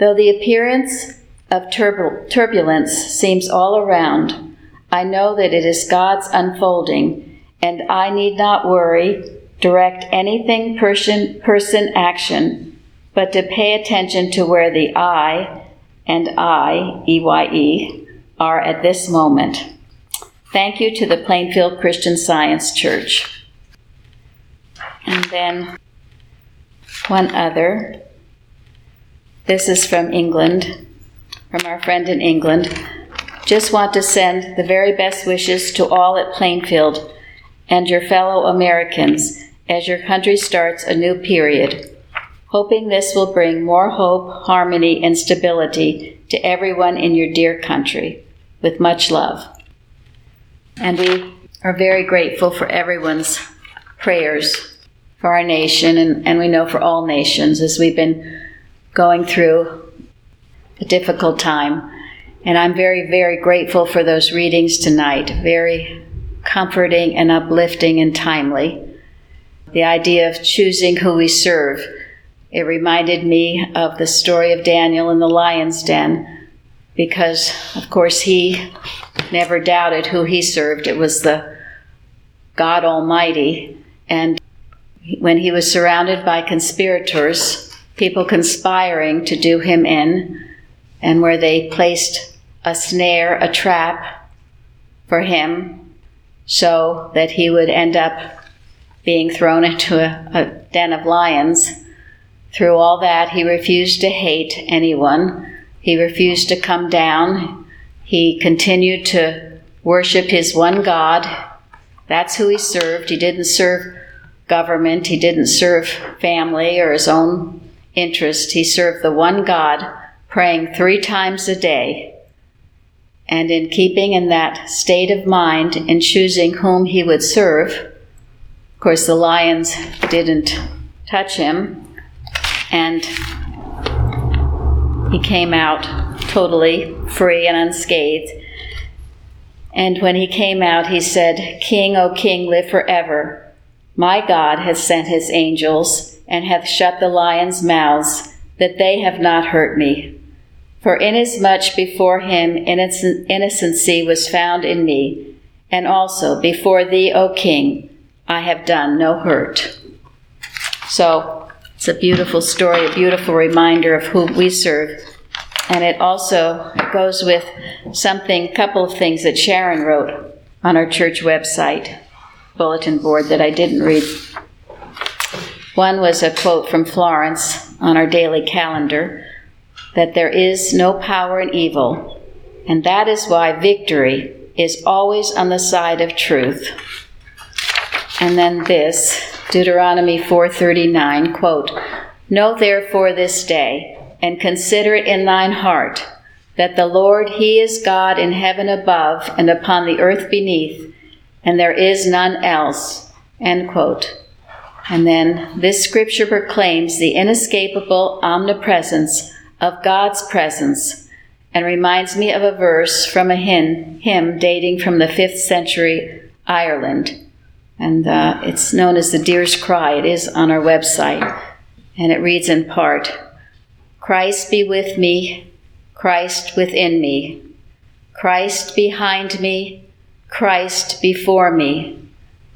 Though the appearance of turbul- turbulence seems all around, I know that it is God's unfolding, and I need not worry, direct anything person, person action, but to pay attention to where the I and I, EYE, are at this moment. Thank you to the Plainfield Christian Science Church. And then one other. This is from England, from our friend in England. Just want to send the very best wishes to all at Plainfield and your fellow Americans as your country starts a new period, hoping this will bring more hope, harmony, and stability to everyone in your dear country. With much love. And we are very grateful for everyone's prayers for our nation, and, and we know for all nations as we've been going through a difficult time. And I'm very, very grateful for those readings tonight. Very comforting and uplifting and timely. The idea of choosing who we serve. It reminded me of the story of Daniel in the lion's den because, of course, he never doubted who he served. It was the God Almighty. And when he was surrounded by conspirators, people conspiring to do him in, and where they placed a snare, a trap for him, so that he would end up being thrown into a, a den of lions. Through all that, he refused to hate anyone. He refused to come down. He continued to worship his one God. That's who he served. He didn't serve government, he didn't serve family or his own interest. He served the one God, praying three times a day. And in keeping in that state of mind in choosing whom he would serve, of course, the lions didn't touch him, and he came out totally free and unscathed. And when he came out, he said, King, O King, live forever. My God has sent his angels and hath shut the lions' mouths, that they have not hurt me. For inasmuch before him innocency was found in me, and also before thee, O king, I have done no hurt. So it's a beautiful story, a beautiful reminder of who we serve. And it also goes with something, a couple of things that Sharon wrote on our church website bulletin board that I didn't read. One was a quote from Florence on our daily calendar that there is no power in evil, and that is why victory is always on the side of truth. And then this, Deuteronomy 4:39, quote, Know therefore this day, and consider it in thine heart, that the Lord he is God in heaven above and upon the earth beneath, and there is none else. End quote. And then this scripture proclaims the inescapable omnipresence of God's presence and reminds me of a verse from a hymn, hymn dating from the 5th century Ireland. And uh, it's known as the Deer's Cry. It is on our website. And it reads in part Christ be with me, Christ within me, Christ behind me, Christ before me,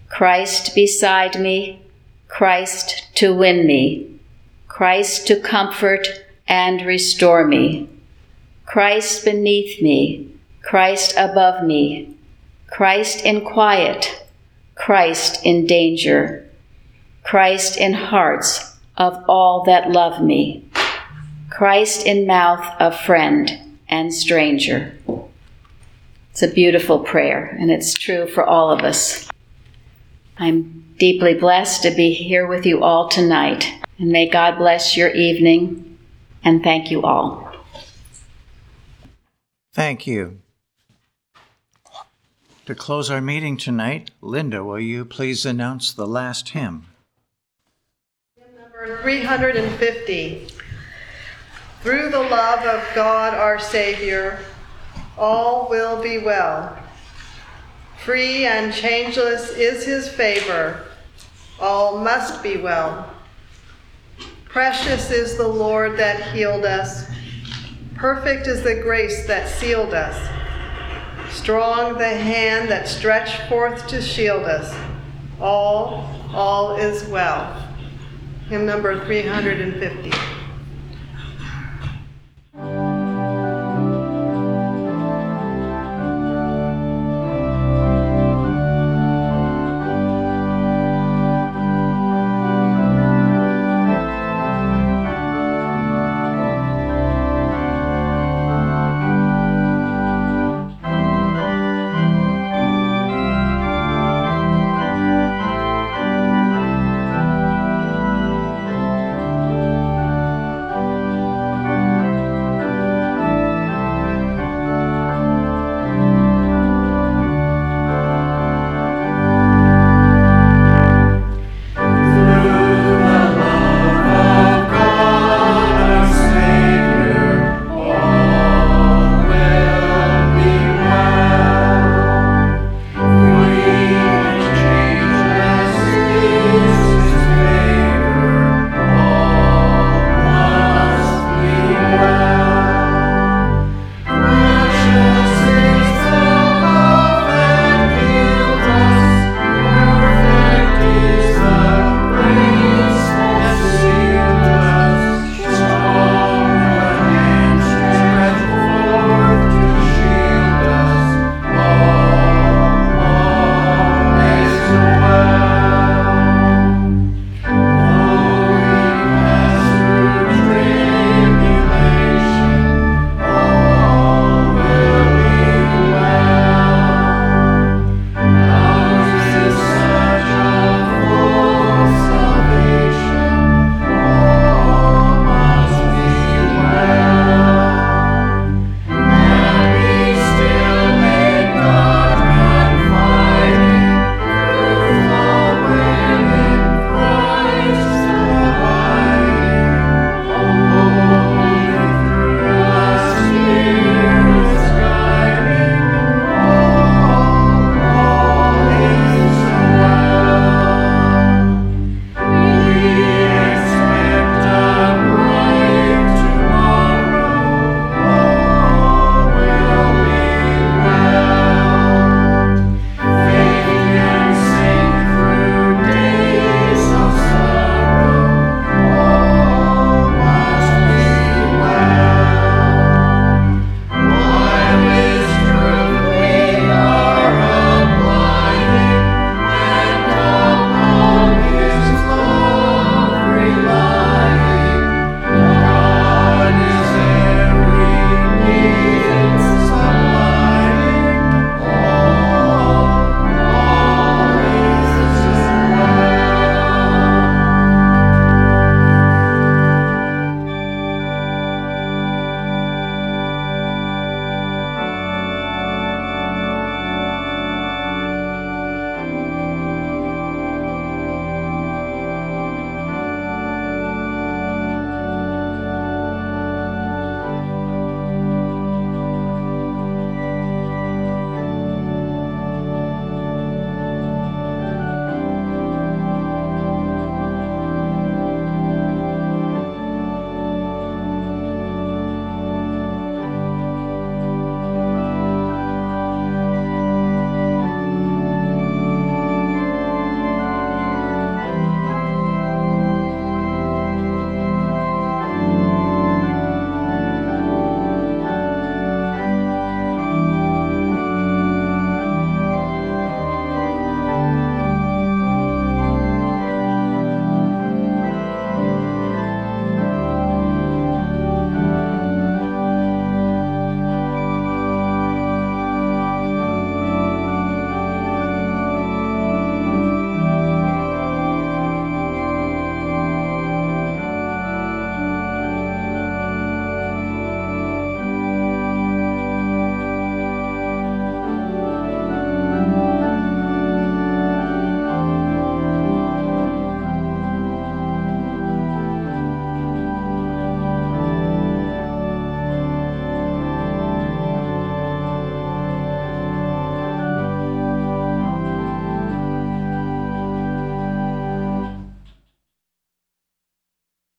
Christ beside me, Christ to win me, Christ to comfort and restore me, Christ beneath me, Christ above me, Christ in quiet, Christ in danger, Christ in hearts of all that love me, Christ in mouth of friend and stranger. It's a beautiful prayer, and it's true for all of us. I'm deeply blessed to be here with you all tonight, and may God bless your evening, and thank you all. Thank you. To close our meeting tonight, Linda, will you please announce the last hymn? Hymn number 350. Through the love of God our Savior, all will be well. Free and changeless is his favor, all must be well. Precious is the Lord that healed us, perfect is the grace that sealed us, strong the hand that stretched forth to shield us. All, all is well. Hymn number 350.